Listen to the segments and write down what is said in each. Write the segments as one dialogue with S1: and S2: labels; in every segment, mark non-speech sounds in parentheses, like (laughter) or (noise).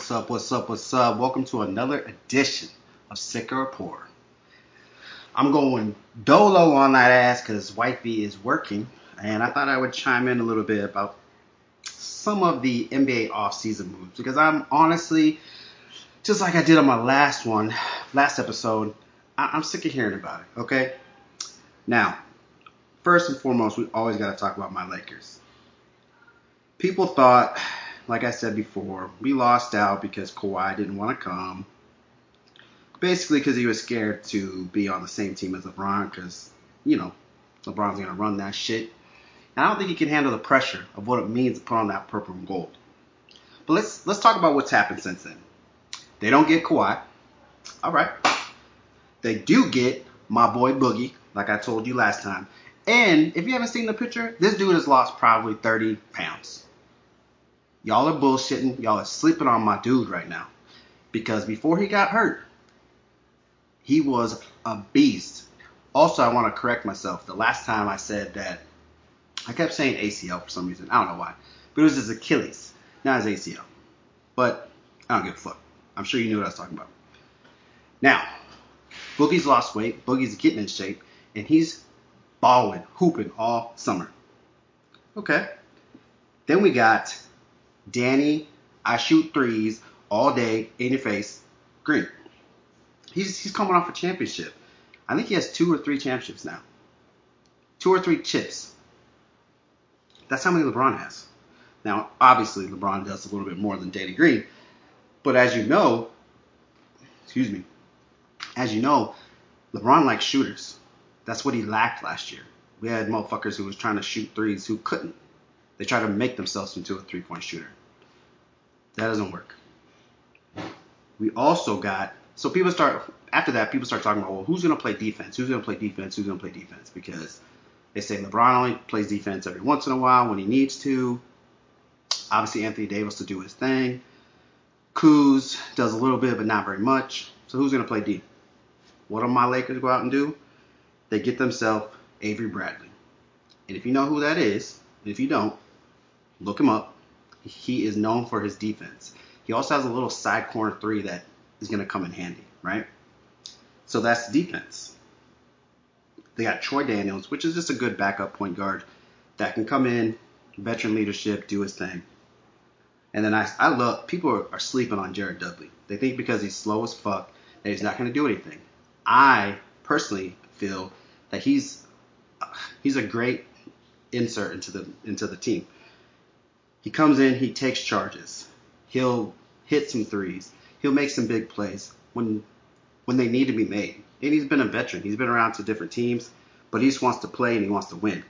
S1: What's up? What's up? What's up? Welcome to another edition of Sicker or Poor. I'm going dolo on that ass because Wifey is working, and I thought I would chime in a little bit about some of the NBA offseason moves because I'm honestly, just like I did on my last one, last episode, I- I'm sick of hearing about it. Okay. Now, first and foremost, we always got to talk about my Lakers. People thought like I said before, we lost out because Kawhi didn't want to come. Basically, because he was scared to be on the same team as LeBron, because you know LeBron's gonna run that shit. And I don't think he can handle the pressure of what it means to put on that purple and gold. But let's let's talk about what's happened since then. They don't get Kawhi. All right. They do get my boy Boogie, like I told you last time. And if you haven't seen the picture, this dude has lost probably 30 pounds. Y'all are bullshitting. Y'all are sleeping on my dude right now. Because before he got hurt, he was a beast. Also, I want to correct myself. The last time I said that, I kept saying ACL for some reason. I don't know why. But it was his Achilles, not his ACL. But I don't give a fuck. I'm sure you knew what I was talking about. Now, Boogie's lost weight. Boogie's getting in shape. And he's balling, hooping all summer. Okay. Then we got Danny, I shoot threes all day in your face. Green. He's he's coming off a championship. I think he has two or three championships now. Two or three chips. That's how many LeBron has. Now, obviously, LeBron does a little bit more than Danny Green, but as you know, excuse me, as you know, LeBron likes shooters. That's what he lacked last year. We had motherfuckers who was trying to shoot threes who couldn't. They try to make themselves into a three point shooter. That doesn't work. We also got so people start after that people start talking about well who's gonna play defense? Who's gonna play defense? Who's gonna play defense? Because they say LeBron only plays defense every once in a while when he needs to. Obviously Anthony Davis to do his thing. Kuz does a little bit but not very much. So who's gonna play D? What do my Lakers go out and do? They get themselves Avery Bradley. And if you know who that is, and if you don't, Look him up. He is known for his defense. He also has a little side corner three that is going to come in handy, right? So that's defense. They got Troy Daniels, which is just a good backup point guard that can come in, veteran leadership, do his thing. And then I, I love people are, are sleeping on Jared Dudley. They think because he's slow as fuck that he's not going to do anything. I personally feel that he's he's a great insert into the into the team. He comes in, he takes charges. He'll hit some threes. He'll make some big plays when when they need to be made. And he's been a veteran. He's been around to different teams, but he just wants to play and he wants to win.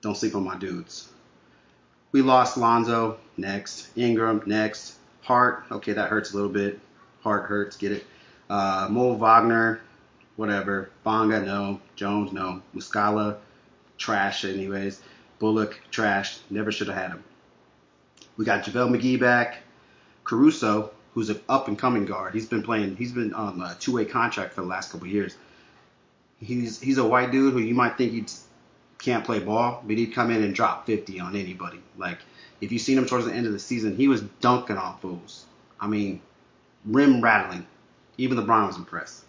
S1: Don't sleep on my dudes. We lost Lonzo next, Ingram next, Hart. Okay, that hurts a little bit. Hart hurts, get it. Uh, Mo Wagner, whatever. Bonga, no. Jones, no. Muscala, trash, anyways. Bullock, trashed. Never should have had him. We got JaVale McGee back. Caruso, who's an up and coming guard. He's been playing. He's been on a two way contract for the last couple years. He's he's a white dude who you might think he can't play ball, but he'd come in and drop 50 on anybody. Like if you seen him towards the end of the season, he was dunking on fools. I mean, rim rattling. Even LeBron was impressed.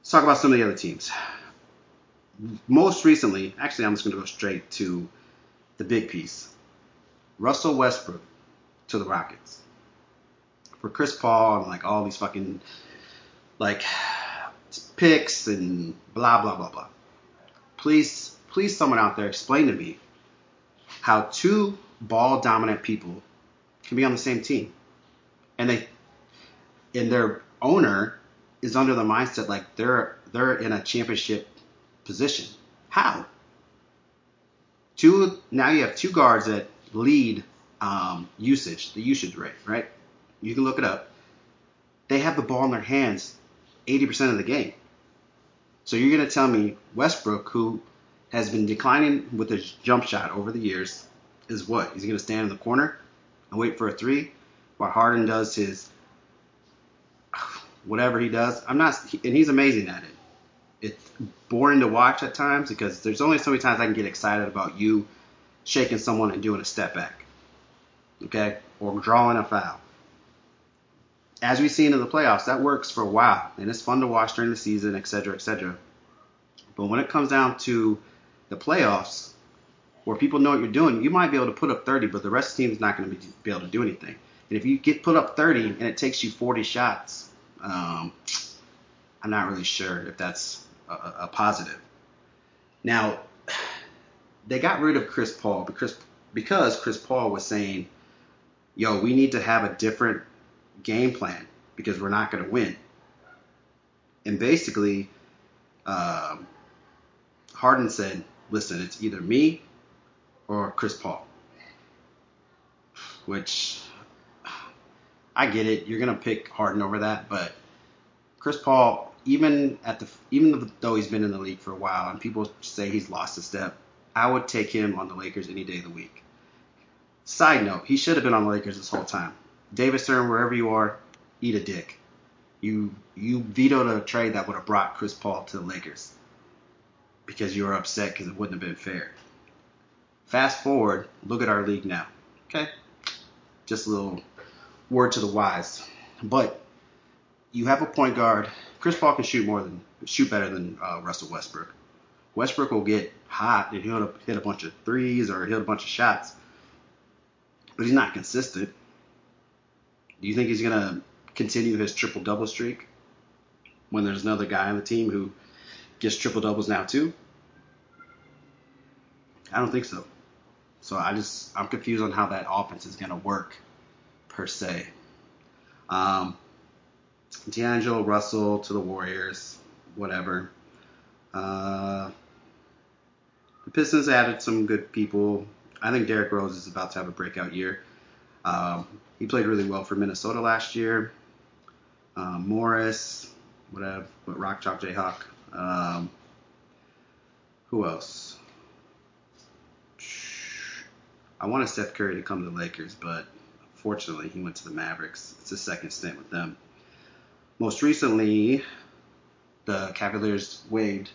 S1: Let's talk about some of the other teams most recently, actually, I'm just going to go straight to the big piece. Russell Westbrook to the Rockets for Chris Paul and like all these fucking like picks and blah blah blah blah. Please, please, someone out there explain to me how two ball dominant people can be on the same team, and they and their owner is under the mindset like they're they're in a championship position. How? Two now you have two guards that lead um, usage, the usage rate, right? You can look it up. They have the ball in their hands 80% of the game. So you're going to tell me Westbrook, who has been declining with his jump shot over the years, is what? He's going to stand in the corner and wait for a three, while Harden does his whatever he does. I'm not, and he's amazing at it it's boring to watch at times because there's only so many times I can get excited about you shaking someone and doing a step back. okay, or drawing a foul. As we've seen in the playoffs, that works for a while, and it's fun to watch during the season, et cetera, et cetera. But when it comes down to the playoffs, where people know what you're doing, you might be able to put up 30, but the rest of the team is not going to be able to do anything. And if you get put up 30 and it takes you 40 shots, um, I'm not really sure if that's a, a positive. Now, they got rid of Chris Paul because because Chris Paul was saying, "Yo, we need to have a different game plan because we're not going to win." And basically, um, Harden said, "Listen, it's either me or Chris Paul." Which I get it. You're gonna pick Harden over that, but Chris Paul, even at the even though he's been in the league for a while and people say he's lost a step, I would take him on the Lakers any day of the week. Side note, he should have been on the Lakers this whole time. David Stern, wherever you are, eat a dick. You you vetoed a trade that would have brought Chris Paul to the Lakers because you were upset because it wouldn't have been fair. Fast forward, look at our league now. Okay, just a little word to the wise. But you have a point guard. Chris Paul can shoot more than shoot better than uh, Russell Westbrook. Westbrook will get hot and he'll hit a bunch of threes or hit a bunch of shots, but he's not consistent. Do you think he's gonna continue his triple double streak when there's another guy on the team who gets triple doubles now too? I don't think so. So I just I'm confused on how that offense is gonna work per se. Um, D'Angelo Russell to the Warriors, whatever. Uh, the Pistons added some good people. I think Derrick Rose is about to have a breakout year. Um, he played really well for Minnesota last year. Um, Morris, whatever, what Rock Chalk Jayhawk. Um, who else? I wanted Seth Curry to come to the Lakers, but Unfortunately, he went to the Mavericks. It's his second stint with them. Most recently, the Cavaliers waived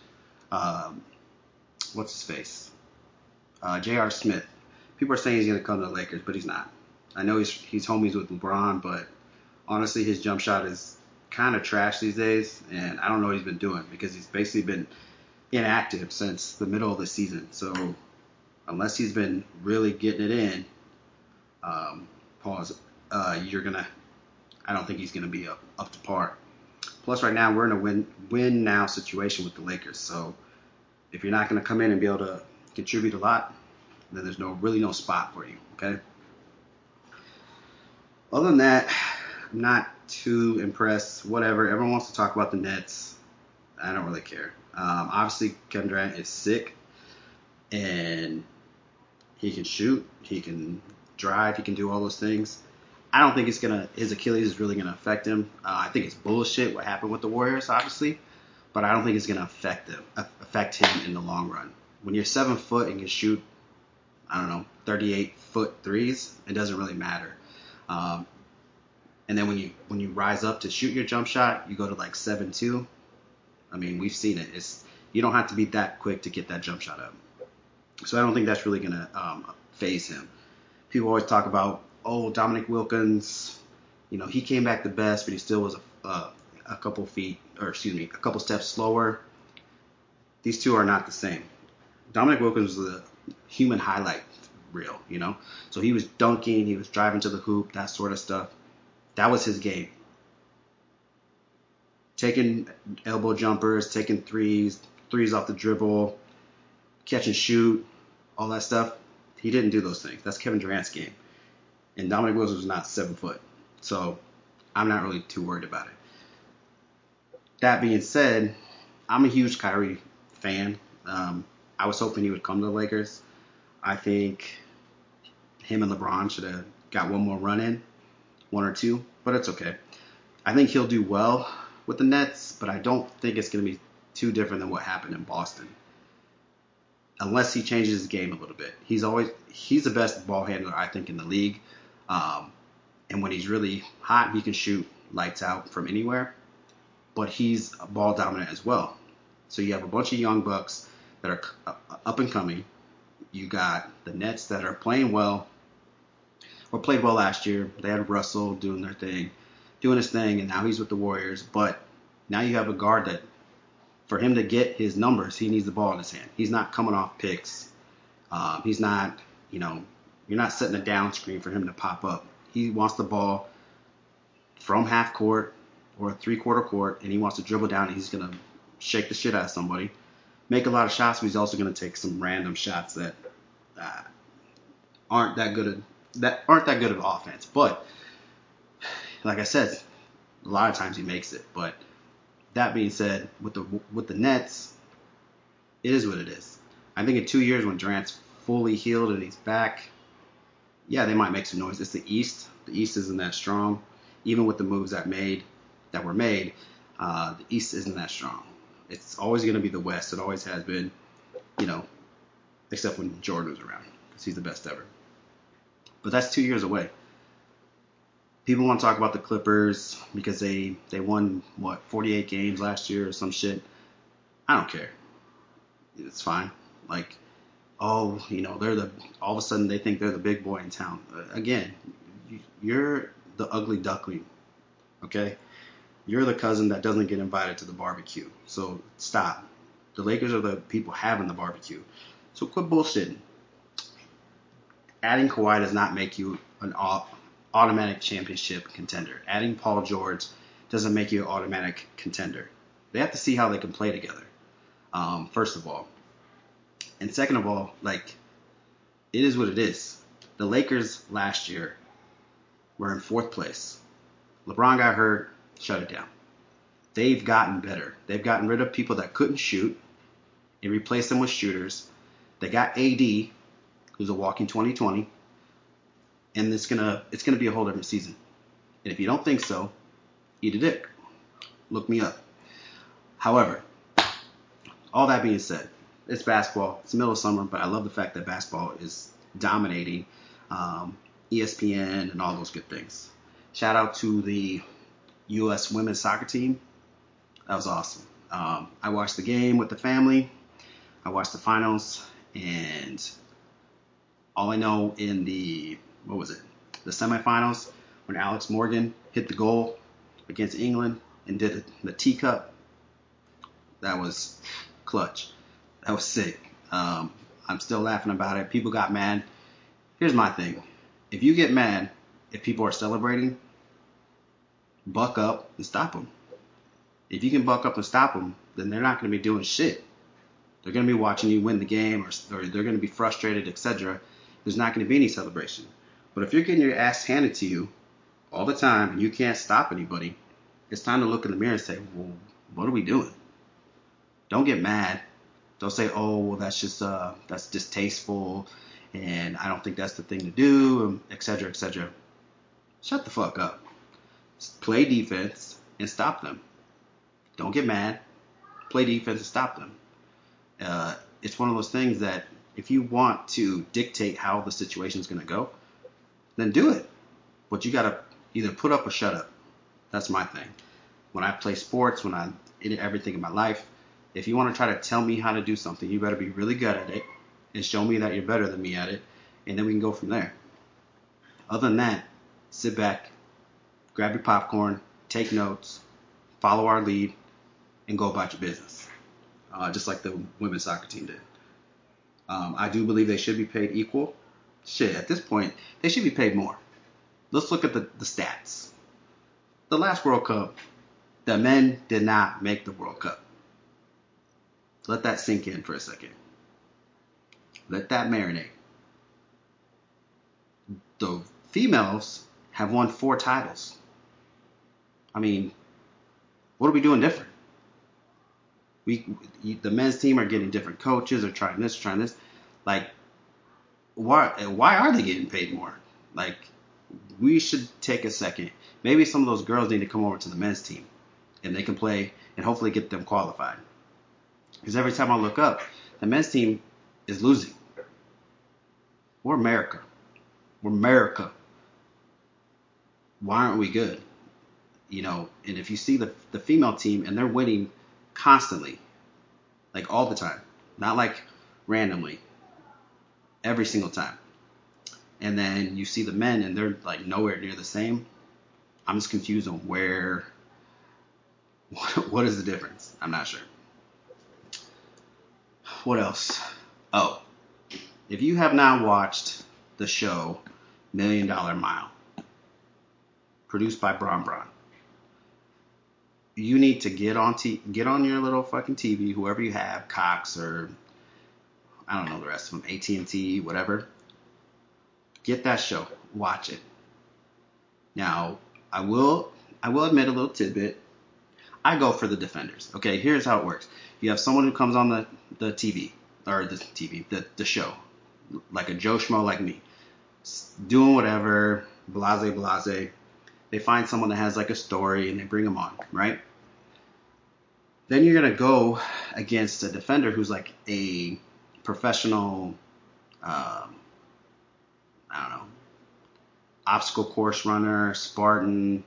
S1: um, what's his face, uh, J.R. Smith. People are saying he's going to come to the Lakers, but he's not. I know he's he's homies with LeBron, but honestly, his jump shot is kind of trash these days, and I don't know what he's been doing because he's basically been inactive since the middle of the season. So unless he's been really getting it in, um, pause, uh, you're gonna. I don't think he's gonna be up up to par. Plus, right now we're in a win win now situation with the Lakers. So if you're not gonna come in and be able to contribute a lot, then there's no really no spot for you. Okay. Other than that, I'm not too impressed. Whatever. Everyone wants to talk about the Nets. I don't really care. Um, obviously, Kevin Durant is sick, and he can shoot. He can drive. He can do all those things. I don't think it's gonna his Achilles is really gonna affect him. Uh, I think it's bullshit what happened with the Warriors, obviously, but I don't think it's gonna affect him affect him in the long run. When you're seven foot and can shoot, I don't know, 38 foot threes, it doesn't really matter. Um, and then when you when you rise up to shoot your jump shot, you go to like seven two. I mean, we've seen it. It's you don't have to be that quick to get that jump shot up. So I don't think that's really gonna um, faze him people always talk about, oh, Dominique Wilkins, you know, he came back the best, but he still was a, a couple feet, or excuse me, a couple steps slower. These two are not the same. Dominique Wilkins was a human highlight reel, you know? So he was dunking, he was driving to the hoop, that sort of stuff. That was his game. Taking elbow jumpers, taking threes, threes off the dribble, catch and shoot, all that stuff. He didn't do those things. That's Kevin Durant's game. And Dominique Wilson was not seven foot. So I'm not really too worried about it. That being said, I'm a huge Kyrie fan. Um, I was hoping he would come to the Lakers. I think him and LeBron should have got one more run in, one or two, but it's okay. I think he'll do well with the Nets, but I don't think it's going to be too different than what happened in Boston unless he changes his game a little bit. He's always he's the best ball handler I think in the league. Um, and when he's really hot, he can shoot lights out from anywhere. But he's ball dominant as well. So you have a bunch of young bucks that are up and coming. You got the Nets that are playing well or played well last year. They had Russell doing their thing, doing his thing, and now he's with the Warriors. But now you have a guard that, for him to get his numbers, he needs the ball in his hand. He's not coming off picks. Um, he's not, you know, you're not setting a down screen for him to pop up. He wants the ball from half court or three quarter court, and he wants to dribble down, and he's gonna shake the shit out of somebody, make a lot of shots, but he's also gonna take some random shots that uh, aren't that good at that aren't that good of offense. But like I said, a lot of times he makes it. But that being said, with the with the Nets, it is what it is. I think in two years when Durant's fully healed and he's back, yeah, they might make some noise. It's the East. The East isn't that strong, even with the moves that made that were made. Uh, the East isn't that strong. It's always going to be the West. It always has been, you know, except when Jordan was around because he's the best ever. But that's two years away. People want to talk about the Clippers because they they won what 48 games last year or some shit. I don't care. It's fine. Like, oh, you know, they're the all of a sudden they think they're the big boy in town. Uh, again, you're the ugly duckling. Okay, you're the cousin that doesn't get invited to the barbecue. So stop. The Lakers are the people having the barbecue. So quit bullshitting. Adding Kawhi does not make you an automatic championship contender. Adding Paul George doesn't make you an automatic contender. They have to see how they can play together. Um, first of all, second of all, like it is what it is. The Lakers last year were in fourth place. LeBron got hurt, shut it down. They've gotten better. They've gotten rid of people that couldn't shoot and replaced them with shooters. They got AD, who's a walking 2020, and it's gonna it's gonna be a whole different season. And if you don't think so, eat a dick. Look me up. However, all that being said, it's basketball. It's the middle of summer, but I love the fact that basketball is dominating um, ESPN and all those good things. Shout out to the U.S. women's soccer team. That was awesome. Um, I watched the game with the family. I watched the finals, and all I know in the what was it, the semifinals when Alex Morgan hit the goal against England and did the teacup. That was clutch. That was sick. Um, I'm still laughing about it. People got mad. Here's my thing: if you get mad if people are celebrating, buck up and stop them. If you can buck up and stop them, then they're not going to be doing shit. They're going to be watching you win the game, or, or they're going to be frustrated, etc. There's not going to be any celebration. But if you're getting your ass handed to you all the time and you can't stop anybody, it's time to look in the mirror and say, well, what are we doing? Don't get mad. Don't say, oh, well, that's just uh, that's distasteful, and I don't think that's the thing to do, etc., etc. Shut the fuck up play defense and stop them. Don't get mad. Play defense and stop them. Uh, it's one of those things that if you want to dictate how the situation is going to go, then do it. But you got to either put up or shut up. That's my thing. When I play sports, when I in everything in my life, if you want to try to tell me how to do something, you better be really good at it and show me that you're better than me at it, and then we can go from there. Other than that, sit back, grab your popcorn, take notes, follow our lead, and go about your business, uh, just like the women's soccer team did. Um, I do believe they should be paid equal. Shit, at this point, they should be paid more. Let's look at the, the stats. The last World Cup, the men did not make the World Cup. Let that sink in for a second. Let that marinate. The females have won four titles. I mean, what are we doing different? We the men's team are getting different coaches, or trying this, trying this. Like, why why are they getting paid more? Like, we should take a second. Maybe some of those girls need to come over to the men's team, and they can play and hopefully get them qualified. Because every time I look up, the men's team is losing. We're America. We're America. Why aren't we good? you know, and if you see the the female team and they're winning constantly, like all the time, not like randomly, every single time. and then you see the men and they're like nowhere near the same. I'm just confused on where. (laughs) What is the difference? I'm not sure. What else? Oh, if you have not watched the show Million Dollar Mile, produced by Bron Bron, you need to get on t- get on your little fucking TV, whoever you have, Cox or I don't know the rest of them, AT and T, whatever. Get that show, watch it. Now, I will I will admit a little tidbit. I go for the defenders. Okay, here's how it works. You have someone who comes on the, the TV or the TV, the, the show, like a Joe Schmo like me, doing whatever, blase blase. They find someone that has like a story and they bring them on, right? Then you're gonna go against a defender who's like a professional, um, I don't know, obstacle course runner, Spartan,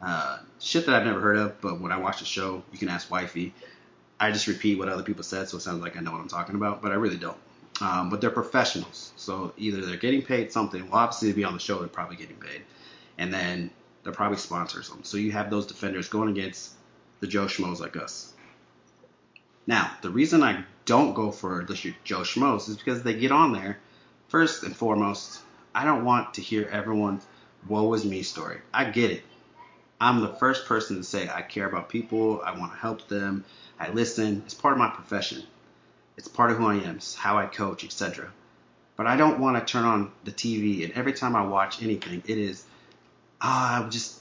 S1: uh, shit that I've never heard of. But when I watch the show, you can ask wifey. I just repeat what other people said, so it sounds like I know what I'm talking about, but I really don't. Um, but they're professionals, so either they're getting paid something. Well, obviously to be on the show, they're probably getting paid, and then they're probably sponsors them. So you have those defenders going against the Joe Schmoes like us. Now, the reason I don't go for the Joe Schmoes is because they get on there. First and foremost, I don't want to hear everyone's woe is me story. I get it. I'm the first person to say I care about people. I want to help them. I listen. It's part of my profession. It's part of who I am. It's how I coach, etc. But I don't want to turn on the TV and every time I watch anything, it is, ah, I just,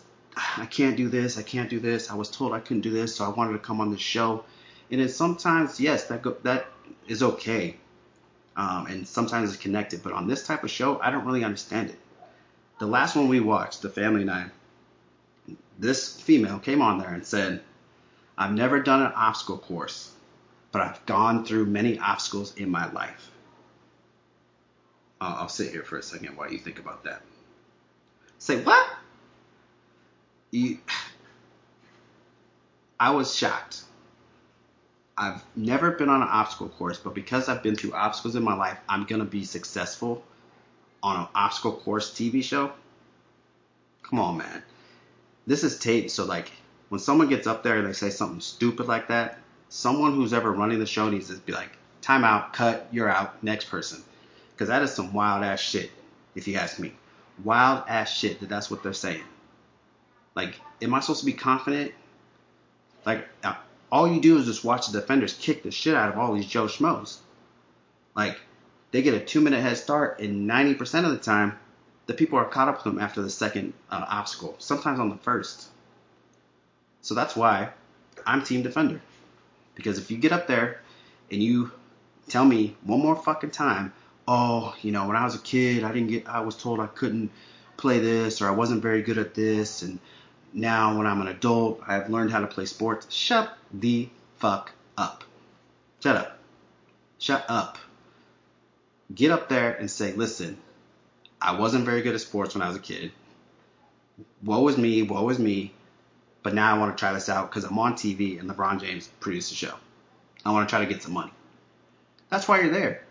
S1: I can't do this. I can't do this. I was told I couldn't do this, so I wanted to come on this show. And then sometimes, yes, that go, that is okay. Um, and sometimes it's connected. But on this type of show, I don't really understand it. The last one we watched, The Family Nine, this female came on there and said, I've never done an obstacle course, but I've gone through many obstacles in my life. Uh, I'll sit here for a second while you think about that. Say, what? You, (sighs) I was shocked. I've never been on an obstacle course, but because I've been through obstacles in my life, I'm going to be successful on an obstacle course TV show. Come on, man. This is tape, so like when someone gets up there and they say something stupid like that, someone who's ever running the show needs to be like, time out, cut, you're out, next person. Because that is some wild ass shit, if you ask me. Wild ass shit that that's what they're saying. Like, am I supposed to be confident? Like, uh, all you do is just watch the defenders kick the shit out of all these Joe Schmoes. Like, they get a two minute head start, and 90% of the time, the people are caught up with them after the second uh, obstacle, sometimes on the first. So that's why I'm team defender. Because if you get up there and you tell me one more fucking time, oh, you know, when I was a kid, I didn't get, I was told I couldn't play this or I wasn't very good at this, and now, when I'm an adult, I've learned how to play sports. Shut the fuck up. Shut up. Shut up. Get up there and say, listen, I wasn't very good at sports when I was a kid. Woe is me, woe is me. But now I want to try this out because I'm on TV and LeBron James produced the show. I want to try to get some money. That's why you're there.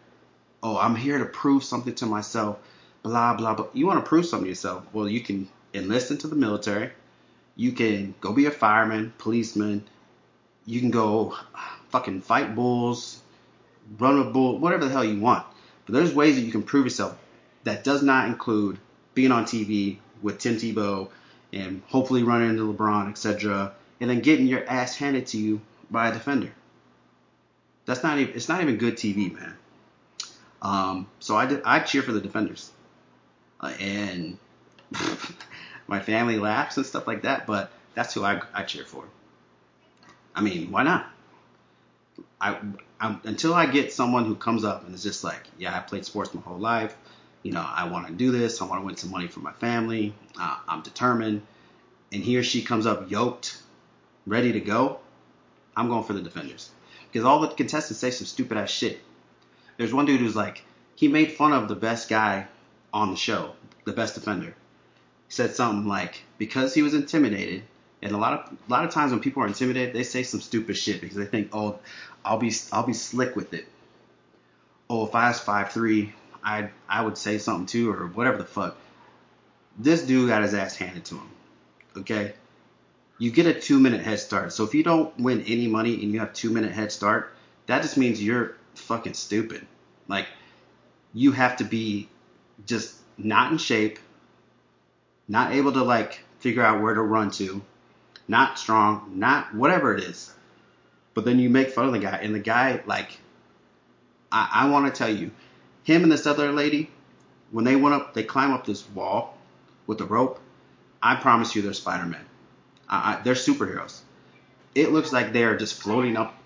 S1: Oh, I'm here to prove something to myself. Blah, blah, blah. You want to prove something to yourself? Well, you can enlist into the military you can go be a fireman, policeman. You can go fucking fight bulls, run a bull, whatever the hell you want. But there's ways that you can prove yourself that does not include being on TV with Tim Tebow and hopefully running into LeBron, etc., and then getting your ass handed to you by a defender. That's not even it's not even good TV, man. Um, so I did, I cheer for the defenders, uh, and (laughs) my family laughs and stuff like that, but that's who I, I cheer for. I mean, why not? I, I until I get someone who comes up and is just like, yeah, I played sports my whole life. You know, I want to do this. I want to win some money for my family. Uh, I'm determined. And he or she comes up yoked, ready to go. I'm going for the defenders because all the contestants say some stupid ass shit. There's one dude who's like, he made fun of the best guy on the show, the best defender He said something like because he was intimidated, and a lot of a lot of times when people are intimidated, they say some stupid shit because they think, oh, I'll be I'll be slick with it. Oh, if I was five three, I I would say something too or whatever the fuck. This dude got his ass handed to him. Okay? You get a two minute head start. So if you don't win any money and you have two minute head start, that just means you're fucking stupid. Like you have to be just not in shape, not able to like figure out where to run to, not strong, not whatever it is. But then you make fun of the guy, and the guy like, I, I want to tell you, him and this other lady, when they went up, they climb up this wall with a rope. I promise you, they're Spider-Man. I, I, they're superheroes. It looks like they are just floating up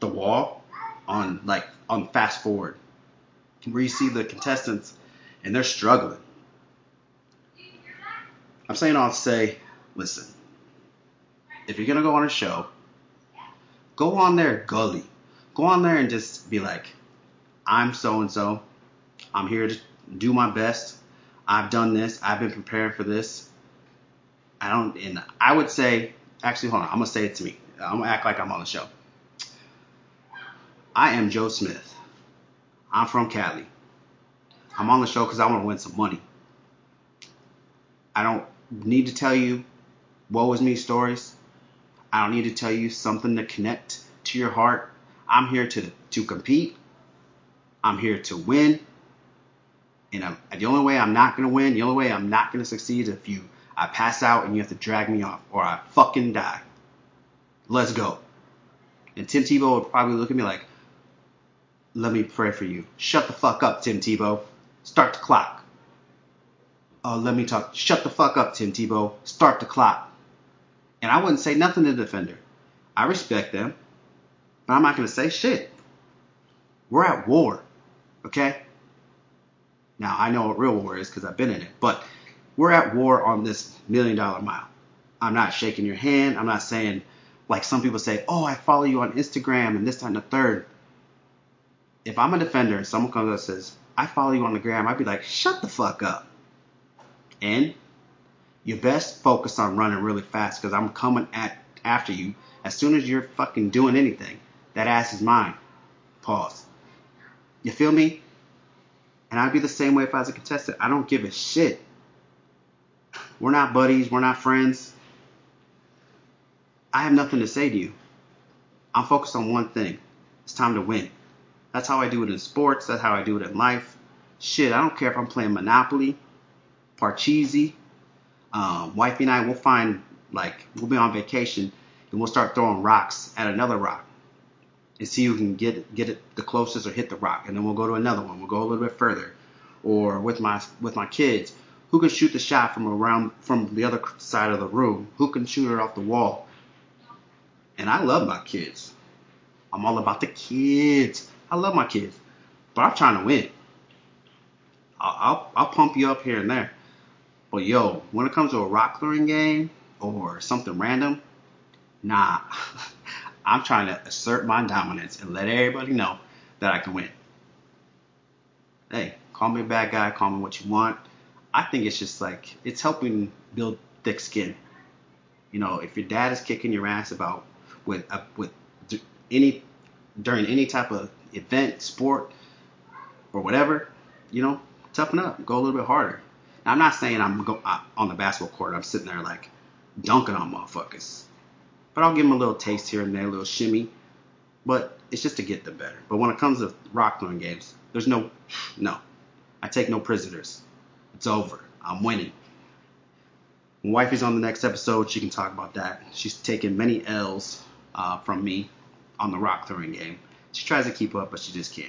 S1: the wall on like on fast forward, where you see the contestants and they're struggling. I'm saying I'll say, listen, if you're gonna go on a show, go on there gully. Go on there and just be like, I'm so and so. I'm here to do my best. I've done this. I've been preparing for this. I don't, and I would say, actually, hold on. I'm gonna say it to me. I'm gonna act like I'm on the show. I am Joe Smith. I'm from Cali. I'm on the show because I want to win some money. I don't need to tell you woe is me stories. I don't need to tell you something to connect to your heart. I'm here to to compete. I'm here to win. And I'm, the only way I'm not gonna win, the only way I'm not gonna succeed, is if you I pass out and you have to drag me off, or I fucking die. Let's go. And Tim Tebow would probably look at me like, "Let me pray for you." Shut the fuck up, Tim Tebow. Start the clock. Uh, let me talk. Shut the fuck up, Tim Tebow. Start the clock. And I wouldn't say nothing to the defender. I respect them, but I'm not going to say shit. We're at war, okay? Now, I know what real war is because I've been in it, but we're at war on this million dollar mile. I'm not shaking your hand. I'm not saying, like some people say, oh, I follow you on Instagram and this, time the third. If I'm a defender and someone comes up and says, I follow you on the gram, I'd be like, shut the fuck up. And you best focus on running really fast because I'm coming at after you as soon as you're fucking doing anything. That ass is mine. Pause. You feel me? And I'd be the same way if I was a contestant. I don't give a shit. We're not buddies. We're not friends. I have nothing to say to you. I'm focused on one thing. It's time to win. That's how I do it in sports. That's how I do it in life. Shit, I don't care if I'm playing Monopoly, Parcheesi. Um, wifey and I will find like we'll be on vacation and we'll start throwing rocks at another rock and see who can get get it the closest or hit the rock, and then we'll go to another one. We'll go a little bit further. Or with my with my kids, who can shoot the shot from around from the other side of the room? Who can shoot it off the wall? And I love my kids. I'm all about the kids. I love my kids, but I'm trying to win. I'll, I'll, I'll pump you up here and there. But yo, when it comes to a rock throwing game or something random, nah. (laughs) I'm trying to assert my dominance and let everybody know that I can win. Hey, call me a bad guy, call me what you want. I think it's just like it's helping build thick skin. You know, if your dad is kicking your ass about with uh, with any during any type of event, sport, or whatever, you know, toughen up, go a little bit harder. Now, I'm not saying I'm go, uh, on the basketball court, I'm sitting there like dunking on motherfuckers. But I'll give them a little taste here and there, a little shimmy. But it's just to get them better. But when it comes to rock throwing games, there's no, no. I take no prisoners. It's over. I'm winning. When Wifey's on the next episode, she can talk about that. She's taken many L's uh, from me on the rock throwing game. She tries to keep up, but she just can't.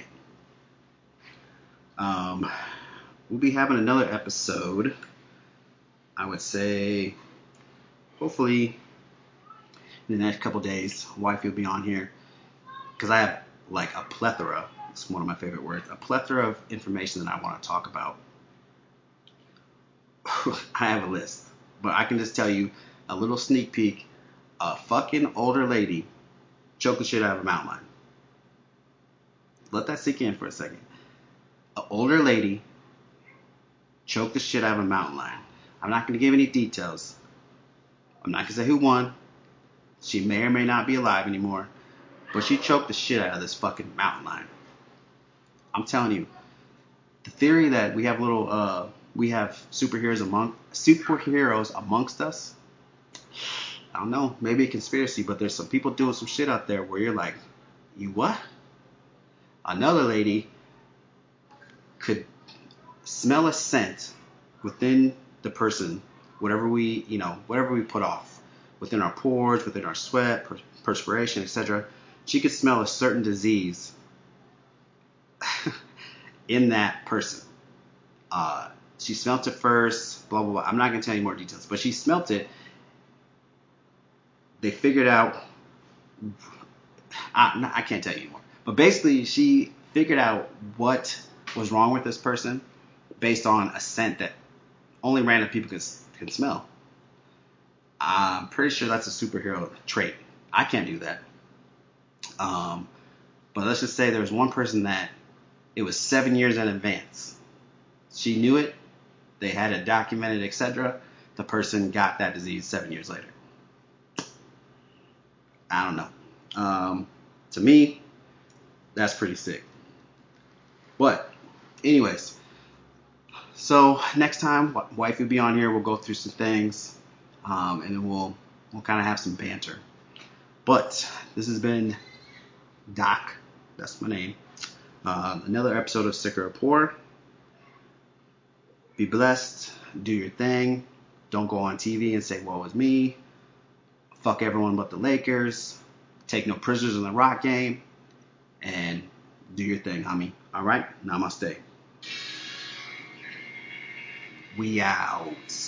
S1: Um, we'll be having another episode. I would say, hopefully, in the next couple days. Wifey will be on here because I have like a plethora. It's one of my favorite words. A plethora of information that I want to talk about. (sighs) I have a list, but I can just tell you a little sneak peek. A fucking older lady the shit out of a mountain lion. Let that sink in for a second. An older lady choked the shit out of a mountain lion. I'm not going to give any details. I'm not going to say who won. She may or may not be alive anymore, but she choked the shit out of this fucking mountain lion. I'm telling you, the theory that we have little uh, we have superheroes among superheroes amongst us. I don't know, maybe a conspiracy, but there's some people doing some shit out there where you're like, you what? Another lady could smell a scent within the person, whatever we, you know, whatever we put off, within our pores, within our sweat, perspiration, etc. She could smell a certain disease (laughs) in that person. Uh, she smelt it first, blah, blah, blah. I'm not going to tell you more details, but she smelt it. They figured out, I, I can't tell you anymore, but basically she figured out what was wrong with this person based on a scent that only random people can, can smell. I'm pretty sure that's a superhero trait. I can't do that. Um, but let's just say there was one person that it was seven years in advance. She knew it. They had it documented, etc. The person got that disease seven years later. I don't know. Um, to me, that's pretty sick. But, anyways, so next time, wife will be on here. We'll go through some things, um, and then we'll we'll kind of have some banter. But this has been Doc. That's my name. Uh, another episode of Sicker or Poor. Be blessed. Do your thing. Don't go on TV and say, "Woe is me." Fuck everyone but the Lakers. Take no prisoners in the Rock game, and do your thing, homie. All right. Namaste. We out.